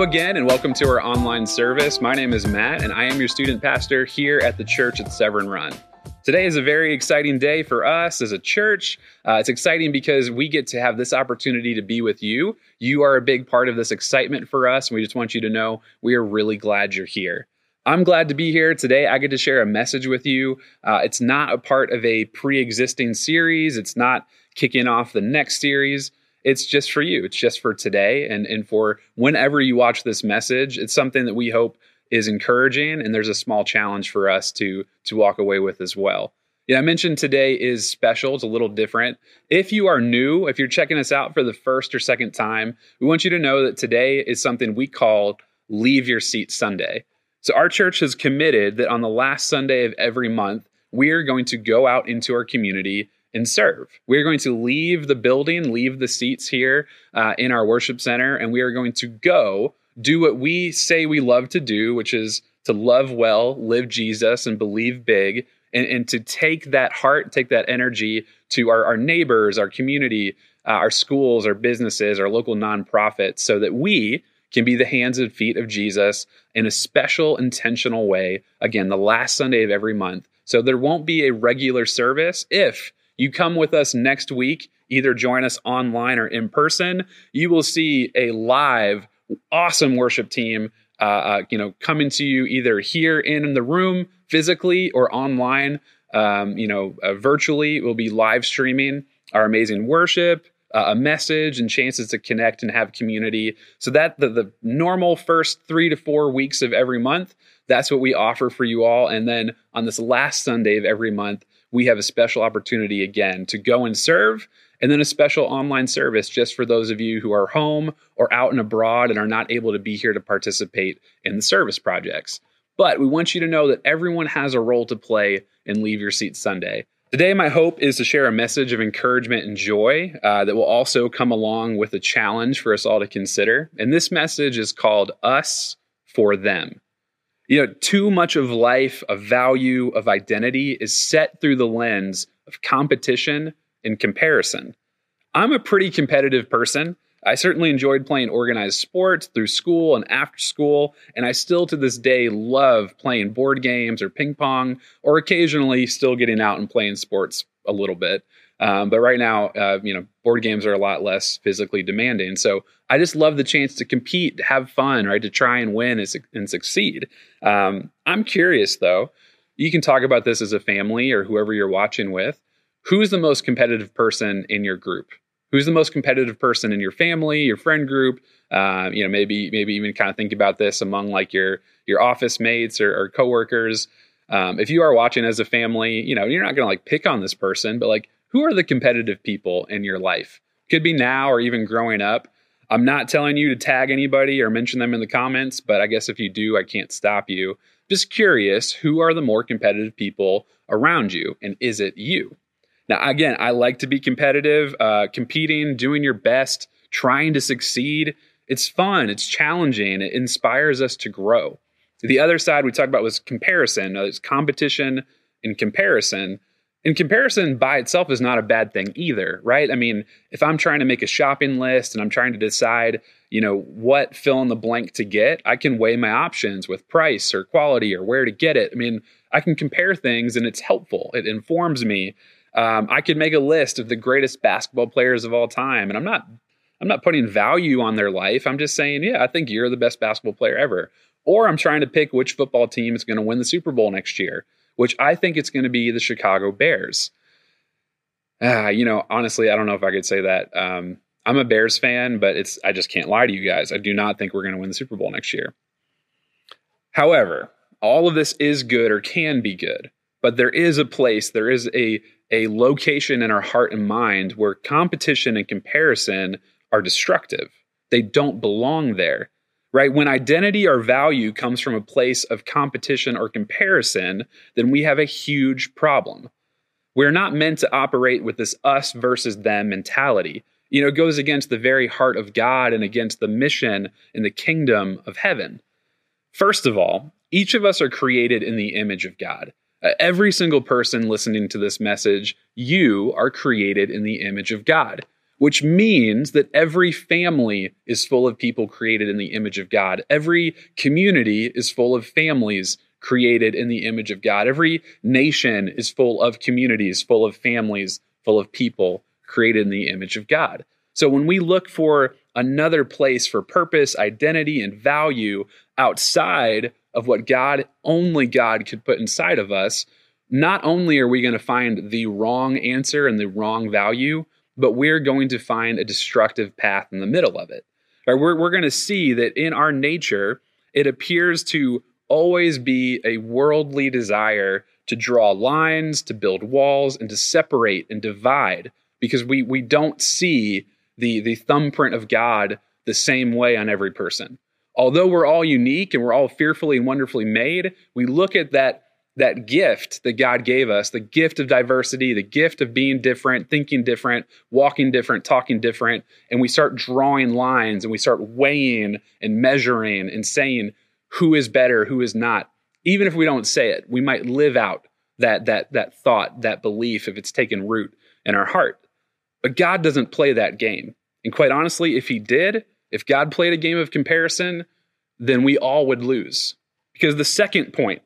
Again, and welcome to our online service. My name is Matt, and I am your student pastor here at the church at Severn Run. Today is a very exciting day for us as a church. Uh, it's exciting because we get to have this opportunity to be with you. You are a big part of this excitement for us, and we just want you to know we are really glad you're here. I'm glad to be here today. I get to share a message with you. Uh, it's not a part of a pre existing series, it's not kicking off the next series it's just for you. It's just for today and, and for whenever you watch this message. It's something that we hope is encouraging and there's a small challenge for us to to walk away with as well. Yeah, I mentioned today is special. It's a little different. If you are new, if you're checking us out for the first or second time, we want you to know that today is something we call Leave Your Seat Sunday. So our church has committed that on the last Sunday of every month, we are going to go out into our community and serve. We're going to leave the building, leave the seats here uh, in our worship center, and we are going to go do what we say we love to do, which is to love well, live Jesus, and believe big, and, and to take that heart, take that energy to our, our neighbors, our community, uh, our schools, our businesses, our local nonprofits, so that we can be the hands and feet of Jesus in a special, intentional way. Again, the last Sunday of every month. So there won't be a regular service if you come with us next week, either join us online or in person, you will see a live, awesome worship team. Uh, uh, you know, coming to you either here in the room physically or online. Um, you know, uh, virtually. We'll be live streaming our amazing worship, uh, a message, and chances to connect and have community. So that the, the normal first three to four weeks of every month, that's what we offer for you all. And then on this last Sunday of every month, we have a special opportunity again to go and serve, and then a special online service just for those of you who are home or out and abroad and are not able to be here to participate in the service projects. But we want you to know that everyone has a role to play in Leave Your Seat Sunday. Today, my hope is to share a message of encouragement and joy uh, that will also come along with a challenge for us all to consider. And this message is called Us for Them. You know, too much of life, of value, of identity is set through the lens of competition and comparison. I'm a pretty competitive person. I certainly enjoyed playing organized sports through school and after school, and I still to this day love playing board games or ping pong, or occasionally still getting out and playing sports a little bit. Um, but right now, uh, you know, board games are a lot less physically demanding. So I just love the chance to compete, to have fun, right? To try and win and, su- and succeed. Um, I'm curious though. You can talk about this as a family or whoever you're watching with. Who's the most competitive person in your group? Who's the most competitive person in your family, your friend group? Uh, you know, maybe maybe even kind of think about this among like your your office mates or, or coworkers. Um, if you are watching as a family, you know, you're not going to like pick on this person, but like who are the competitive people in your life? Could be now or even growing up. I'm not telling you to tag anybody or mention them in the comments, but I guess if you do, I can't stop you. Just curious, who are the more competitive people around you? And is it you? Now, again, I like to be competitive, uh, competing, doing your best, trying to succeed. It's fun, it's challenging, it inspires us to grow. The other side we talked about was comparison. Uh, it's competition and comparison. And comparison by itself is not a bad thing either, right? I mean, if I'm trying to make a shopping list and I'm trying to decide, you know, what fill in the blank to get, I can weigh my options with price or quality or where to get it. I mean, I can compare things and it's helpful. It informs me. Um, I could make a list of the greatest basketball players of all time, and I'm not I'm not putting value on their life. I'm just saying, yeah, I think you're the best basketball player ever. Or I'm trying to pick which football team is going to win the Super Bowl next year which I think it's going to be the Chicago Bears. Ah, you know, honestly, I don't know if I could say that. Um, I'm a Bears fan, but it's I just can't lie to you guys. I do not think we're going to win the Super Bowl next year. However, all of this is good or can be good, but there is a place, there is a a location in our heart and mind where competition and comparison are destructive. They don't belong there right? When identity or value comes from a place of competition or comparison, then we have a huge problem. We're not meant to operate with this us versus them mentality. You know, it goes against the very heart of God and against the mission in the kingdom of heaven. First of all, each of us are created in the image of God. Uh, every single person listening to this message, you are created in the image of God. which means that every family is full of people created in the image of God. Every community is full of families created in the image of God. Every nation is full of communities, full of families, full of people created in the image of God. So when we look for another place for purpose, identity, and value outside of what God, only God could put inside of us, not only are we going to find the wrong answer and the wrong value, but we're going to find a destructive path in the middle of it. Right? We're, we're going to see that in our nature, it appears to always be a worldly desire to draw lines, to build walls, and to separate and divide because we, we don't see the, the thumbprint of God the same way on every person. Although we're all unique and we're all fearfully and wonderfully made, we look at that that gift that God gave us, the gift of diversity, the gift of being different, thinking different, walking different, talking different, and we start drawing lines and we start weighing and measuring and saying who is better, who is not. Even if we don't say it, we might live out that that that thought, that belief if it's taken root in our heart. But God doesn't play that game. And quite honestly, if he did, if God played a game of comparison, then we all would lose. Because the second point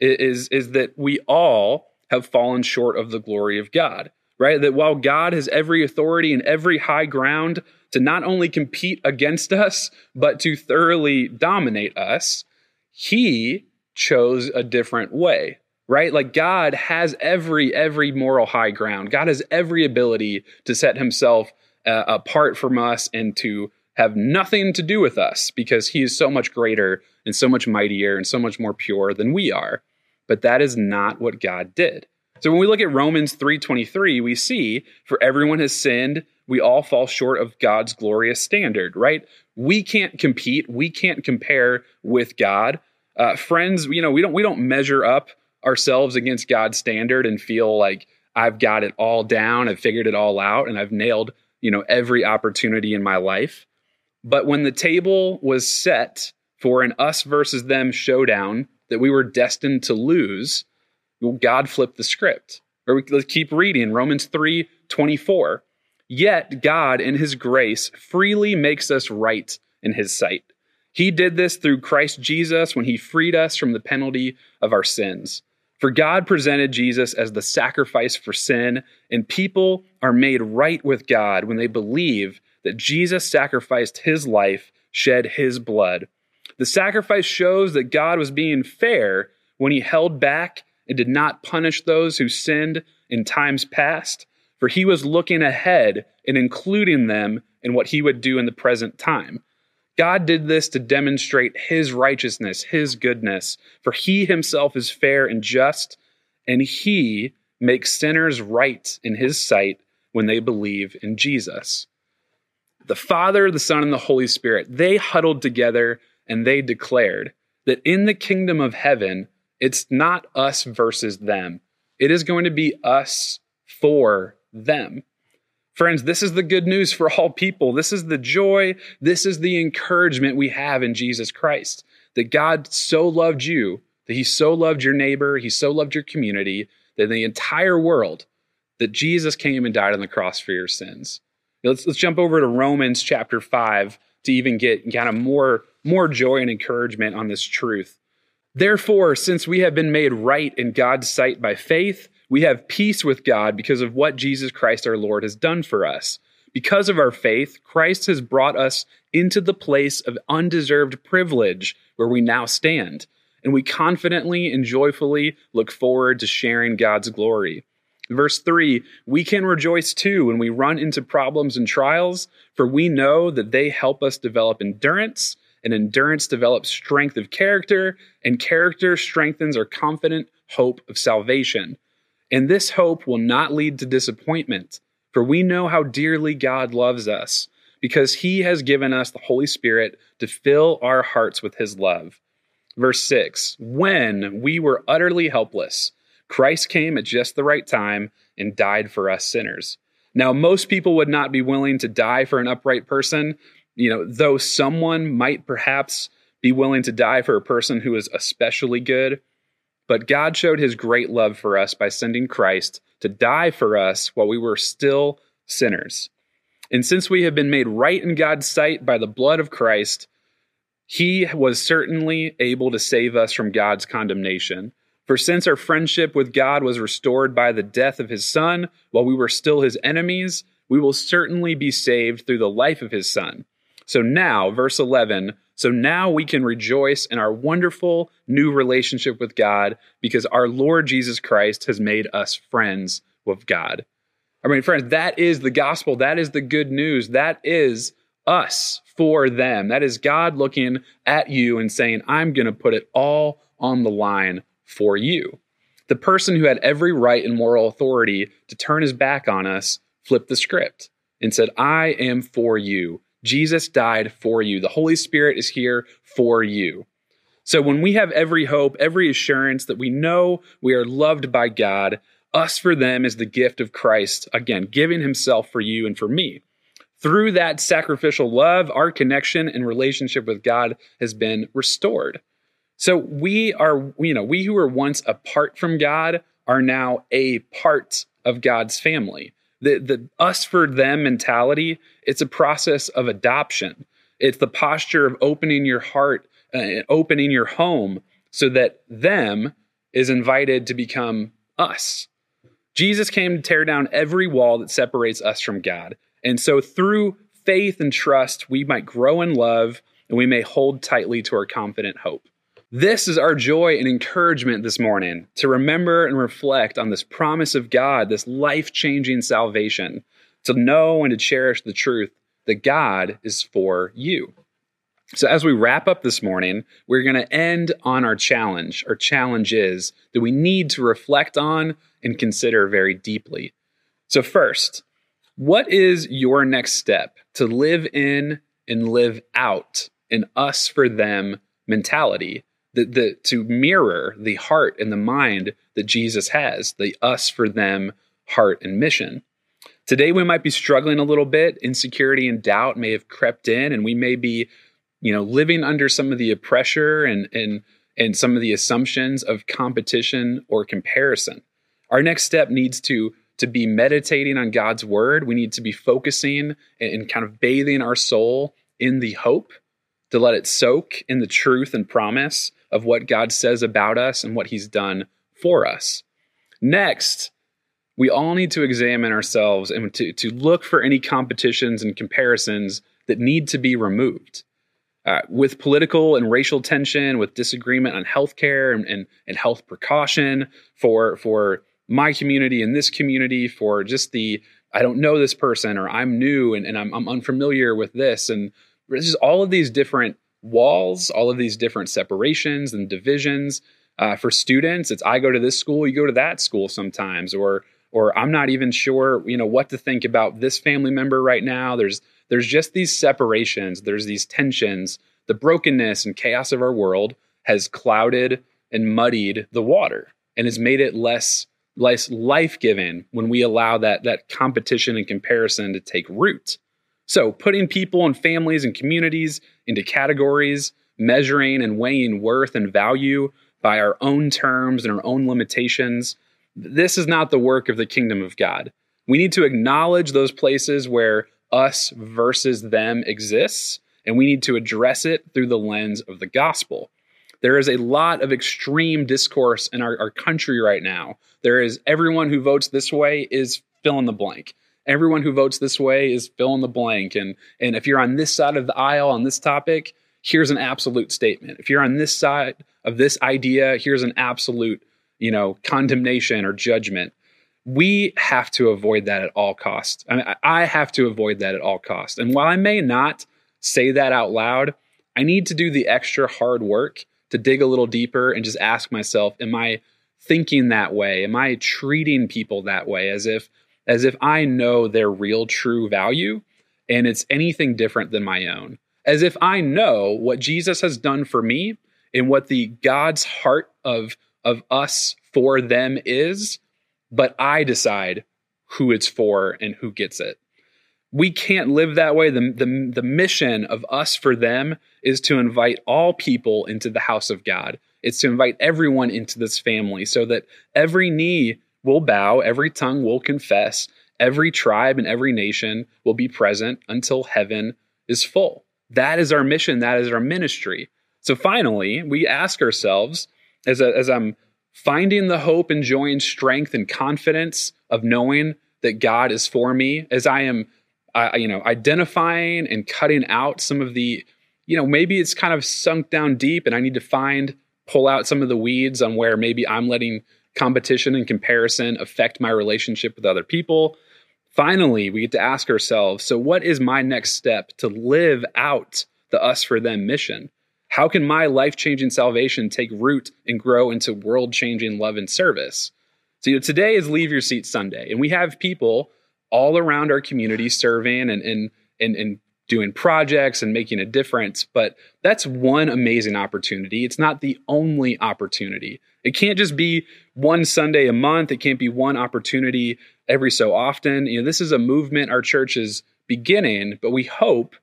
is, is that we all have fallen short of the glory of God, right? That while God has every authority and every high ground to not only compete against us, but to thoroughly dominate us, he chose a different way right like god has every every moral high ground god has every ability to set himself uh, apart from us and to have nothing to do with us because he is so much greater and so much mightier and so much more pure than we are but that is not what God did. So when we look at Romans 3:23, we see for everyone has sinned, we all fall short of God's glorious standard, right? We can't compete, we can't compare with God. Uh, friends, you know, we don't we don't measure up ourselves against God's standard and feel like I've got it all down, I've figured it all out, and I've nailed, you know, every opportunity in my life. But when the table was set for an us versus them showdown that we were destined to lose, God flipped the script. Or we, let's keep reading Romans 3 24. Yet God, in his grace, freely makes us right in his sight. He did this through Christ Jesus when he freed us from the penalty of our sins. For God presented Jesus as the sacrifice for sin, and people are made right with God when they believe that Jesus sacrificed his life, shed his blood the sacrifice shows that God was being fair when he held back and did not punish those who sinned in times past, for he was looking ahead and including them in what he would do in the present time. God did this to demonstrate his righteousness, his goodness, for he himself is fair and just, and he makes sinners right in his sight when they believe in Jesus. The Father, the Son, and the Holy Spirit, they huddled together and they declared that in the kingdom of heaven, it's not us versus them. It is going to be us for them. Friends, this is the good news for all people. This is the joy. This is the encouragement we have in Jesus Christ that God so loved you, that He so loved your neighbor, He so loved your community, that the entire world, that Jesus came and died on the cross for your sins. Let's, let's jump over to Romans chapter 5 to even get kind of more more joy and encouragement on this truth. Therefore, since we have been made right in God's sight by faith, we have peace with God because of what Jesus Christ our Lord has done for us. Because of our faith, Christ has brought us into the place of undeserved privilege where we now stand, and we confidently and joyfully look forward to sharing God's glory. Verse 3 We can rejoice too when we run into problems and trials, for we know that they help us develop endurance and endurance develops strength of character, and character strengthens our confident hope of salvation. And this hope will not lead to disappointment, for we know how dearly God loves us, because he has given us the Holy Spirit to fill our hearts with his love. Verse 6 When we were utterly helpless, Christ came at just the right time and died for us sinners. Now, most people would not be willing to die for an upright person, you know, though someone might perhaps be willing to die for a person who is especially good, but God showed his great love for us by sending Christ to die for us while we were still sinners. And since we have been made right in God's sight by the blood of Christ, he was certainly able to save us from God's condemnation. For since our friendship with God was restored by the death of his Son, while we were still his enemies, we will certainly be saved through the life of his Son. So now, verse 11, so now we can rejoice in our wonderful new relationship with God because our Lord Jesus Christ has made us friends with God. I mean, friends, that is the gospel. That is the good news. That is us for them. That is God looking at you and saying, I'm going to put it all on the line for you. The person who had every right and moral authority to turn his back on us flipped the script and said, I am for you. Jesus died for you. The Holy Spirit is here for you. So when we have every hope, every assurance that we know we are loved by God, us for them is the gift of Christ, again, giving himself for you and for me. Through that sacrificial love, our connection and relationship with God has been restored. So we are, you know, we who were once apart from God are now a part of God's family. The the us for them mentality, it's a process of adoption. It's the posture of opening your heart and uh, opening your home so that them is invited to become us. Jesus came to tear down every wall that separates us from God. And so through faith and trust, we might grow in love and we may hold tightly to our confident hope. This is our joy and encouragement this morning to remember and reflect on this promise of God, this life changing salvation, to know and to cherish the truth that God is for you. So, as we wrap up this morning, we're going to end on our challenge. Our challenge is that we need to reflect on and consider very deeply. So, first, what is your next step to live in and live out an us for them mentality the, the, to mirror the heart and the mind that Jesus has, the us for them heart and mission. Today we might be struggling a little bit. Insecurity and doubt may have crept in, and we may be, you know, living under some of the pressure and and and some of the assumptions of competition or comparison. Our next step needs to to be meditating on God's word. We need to be focusing and kind of bathing our soul in the hope to let it soak in the truth and promise of what God says about us and what He's done for us. Next, we all need to examine ourselves and to, to look for any competitions and comparisons that need to be removed. Uh, with political and racial tension, with disagreement on healthcare and, and, and health precaution for, for my community and this community, for just the I don't know this person or I'm new and, and I'm, I'm unfamiliar with this. And just all of these different walls, all of these different separations and divisions. Uh, for students, it's I go to this school, you go to that school sometimes, or or I'm not even sure, you know, what to think about this family member right now. There's there's just these separations, there's these tensions. The brokenness and chaos of our world has clouded and muddied the water and has made it less less life-giving when we allow that that competition and comparison to take root. So, putting people and families and communities into categories, measuring and weighing worth and value by our own terms and our own limitations, this is not the work of the kingdom of God. We need to acknowledge those places where us versus them exists, and we need to address it through the lens of the gospel. There is a lot of extreme discourse in our, our country right now. There is everyone who votes this way is fill in the blank everyone who votes this way is fill in the blank. And, and if you're on this side of the aisle on this topic, here's an absolute statement. If you're on this side of this idea, here's an absolute, you know, condemnation or judgment. We have to avoid that at all costs. I, mean, I have to avoid that at all costs. And while I may not say that out loud, I need to do the extra hard work to dig a little deeper and just ask myself, am I thinking that way? Am I treating people that way as if as if I know their real true value and it's anything different than my own. As if I know what Jesus has done for me and what the God's heart of of us for them is, but I decide who it's for and who gets it. We can't live that way. The, the, the mission of us for them is to invite all people into the house of God. It's to invite everyone into this family so that every knee will bow, every tongue will confess, every tribe and every nation will be present until heaven is full. That is our mission, that is our ministry. So finally, we ask ourselves as, a, as I'm finding the hope and joy and strength and confidence of knowing that God is for me, as I am, uh, you know, identifying and cutting out some of the, you know, maybe it's kind of sunk down deep and I need to find, pull out some of the weeds on where maybe I'm letting competition and comparison affect my relationship with other people. Finally, we get to ask ourselves so, what is my next step to live out the us for them mission? How can my life changing salvation take root and grow into world changing love and service? So, you know, today is Leave Your Seat Sunday, and we have people all around our community serving and, and, and, and doing projects and making a difference. But that's one amazing opportunity. It's not the only opportunity. It can't just be one Sunday a month. It can't be one opportunity every so often. You know, this is a movement our church is beginning, but we hope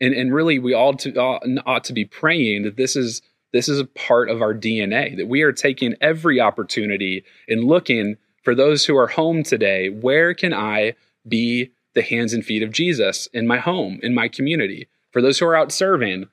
and, and really we all to, ought, ought to be praying that this is this is a part of our DNA, that we are taking every opportunity and looking for those who are home today. Where can I be the hands and feet of Jesus in my home, in my community? For those who are out serving,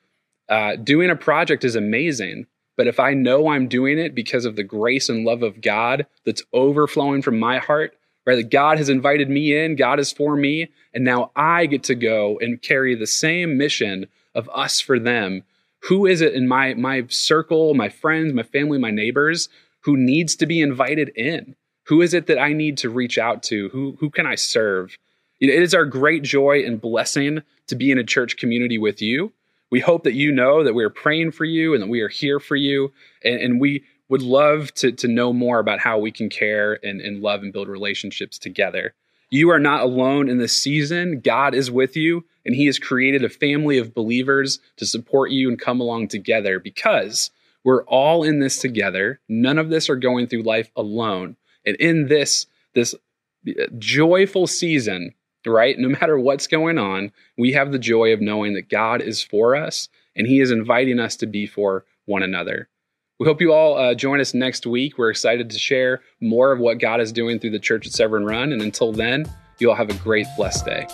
uh, doing a project is amazing. But if I know I'm doing it because of the grace and love of God that's overflowing from my heart, right? That God has invited me in, God is for me, and now I get to go and carry the same mission of us for them. Who is it in my my circle my friends my family my neighbors who needs to be invited in? Who is it that i need to reach out to? Who who can i serve? It is our great joy and blessing to be in a church community with you we hope that you know that we are praying for you and that we are here for you and, and we would love to, to know more about how we can care and, and love and build relationships together you are not alone in this season. God is with you, and He has created a family of believers to support you and come along together because we're all in this together. None of this are going through life alone. And in this, this uh, joyful season, right? No matter what's going on, we have the joy of knowing that God is for us and He is inviting us to be for one another. We hope you all uh, join us next week. We're excited to share more of what God is doing through the church at Severn Run. And until then, you all have a great, blessed day.